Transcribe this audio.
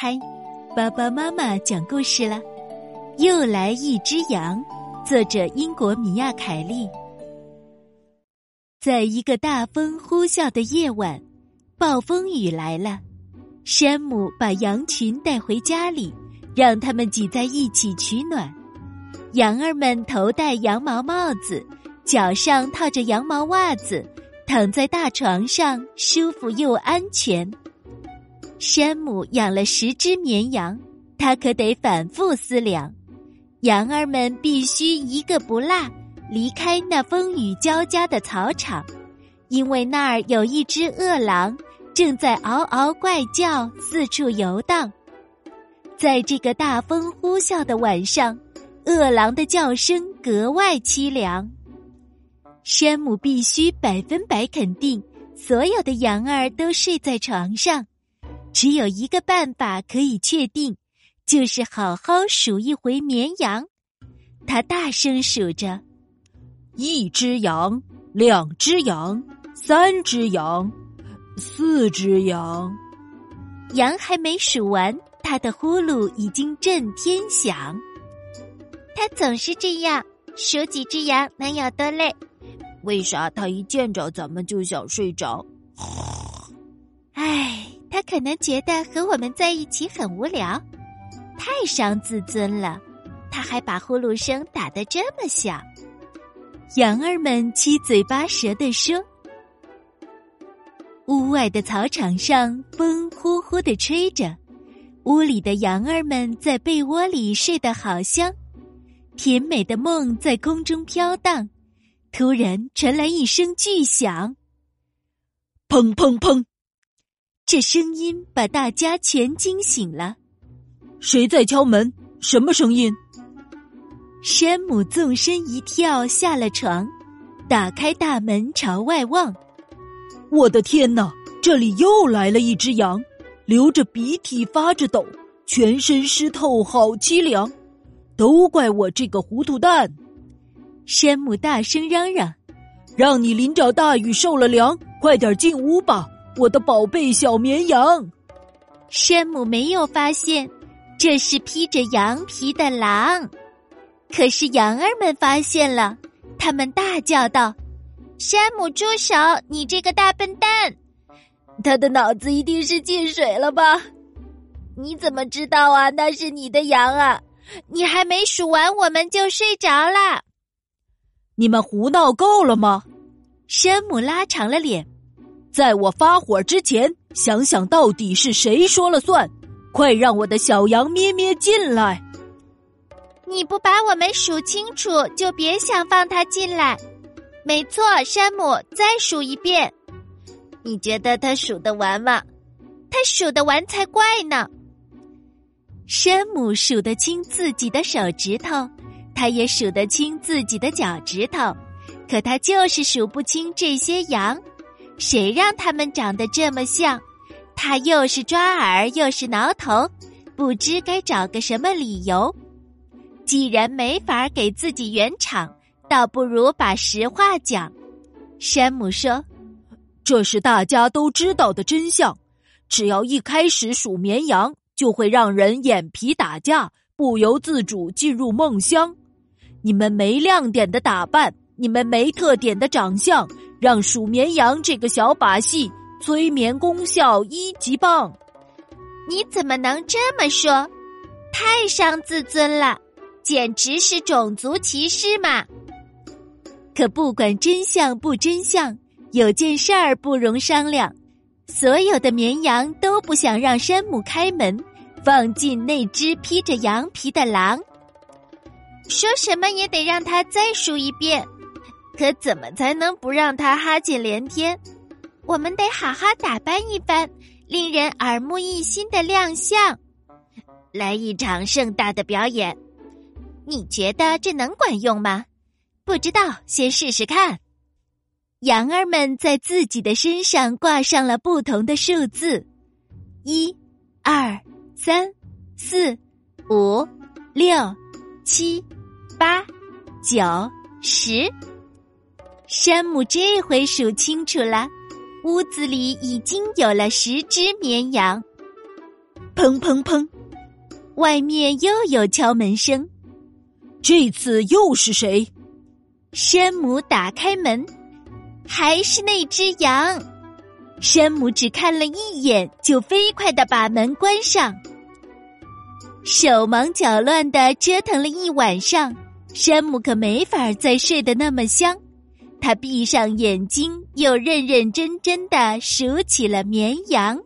开，爸爸妈妈讲故事了。又来一只羊，作者英国米亚凯利。在一个大风呼啸的夜晚，暴风雨来了。山姆把羊群带回家里，让他们挤在一起取暖。羊儿们头戴羊毛帽子，脚上套着羊毛袜子，躺在大床上，舒服又安全。山姆养了十只绵羊，他可得反复思量：羊儿们必须一个不落离开那风雨交加的草场，因为那儿有一只饿狼正在嗷嗷怪叫，四处游荡。在这个大风呼啸的晚上，饿狼的叫声格外凄凉。山姆必须百分百肯定，所有的羊儿都睡在床上。只有一个办法可以确定，就是好好数一回绵羊。他大声数着：一只羊，两只羊，三只羊，四只羊。羊还没数完，他的呼噜已经震天响。他总是这样，数几只羊能有多累？为啥他一见着咱们就想睡着？唉。他可能觉得和我们在一起很无聊，太伤自尊了。他还把呼噜声打得这么响。羊儿们七嘴八舌地说：“屋外的草场上，风呼呼的吹着，屋里的羊儿们在被窝里睡得好香，甜美的梦在空中飘荡。突然传来一声巨响，砰砰砰！”这声音把大家全惊醒了。谁在敲门？什么声音？山姆纵身一跳下了床，打开大门朝外望。我的天哪！这里又来了一只羊，流着鼻涕，发着抖，全身湿透，好凄凉。都怪我这个糊涂蛋！山姆大声嚷嚷：“让你淋着大雨受了凉，快点进屋吧！”我的宝贝小绵羊，山姆没有发现这是披着羊皮的狼，可是羊儿们发现了，他们大叫道：“山姆，住手！你这个大笨蛋！他的脑子一定是进水了吧？你怎么知道啊？那是你的羊啊！你还没数完，我们就睡着了。你们胡闹够了吗？”山姆拉长了脸。在我发火之前，想想到底是谁说了算？快让我的小羊咩咩进来！你不把我们数清楚，就别想放它进来。没错，山姆，再数一遍。你觉得他数得完吗？他数得完才怪呢。山姆数得清自己的手指头，他也数得清自己的脚趾头，可他就是数不清这些羊。谁让他们长得这么像？他又是抓耳又是挠头，不知该找个什么理由。既然没法给自己圆场，倒不如把实话讲。山姆说：“这是大家都知道的真相。只要一开始数绵羊，就会让人眼皮打架，不由自主进入梦乡。你们没亮点的打扮，你们没特点的长相。”让数绵羊这个小把戏催眠功效一级棒，你怎么能这么说？太伤自尊了，简直是种族歧视嘛！可不管真相不真相，有件事儿不容商量：所有的绵羊都不想让山姆开门，放进那只披着羊皮的狼。说什么也得让他再数一遍。可怎么才能不让他哈欠连天？我们得好好打扮一番，令人耳目一新的亮相，来一场盛大的表演。你觉得这能管用吗？不知道，先试试看。羊儿们在自己的身上挂上了不同的数字：一、二、三、四、五、六、七、八、九、十。山姆这回数清楚了，屋子里已经有了十只绵羊。砰砰砰砰，外面又有敲门声。这次又是谁？山姆打开门，还是那只羊。山姆只看了一眼，就飞快的把门关上。手忙脚乱的折腾了一晚上，山姆可没法再睡得那么香。他闭上眼睛，又认认真真的数起了绵羊。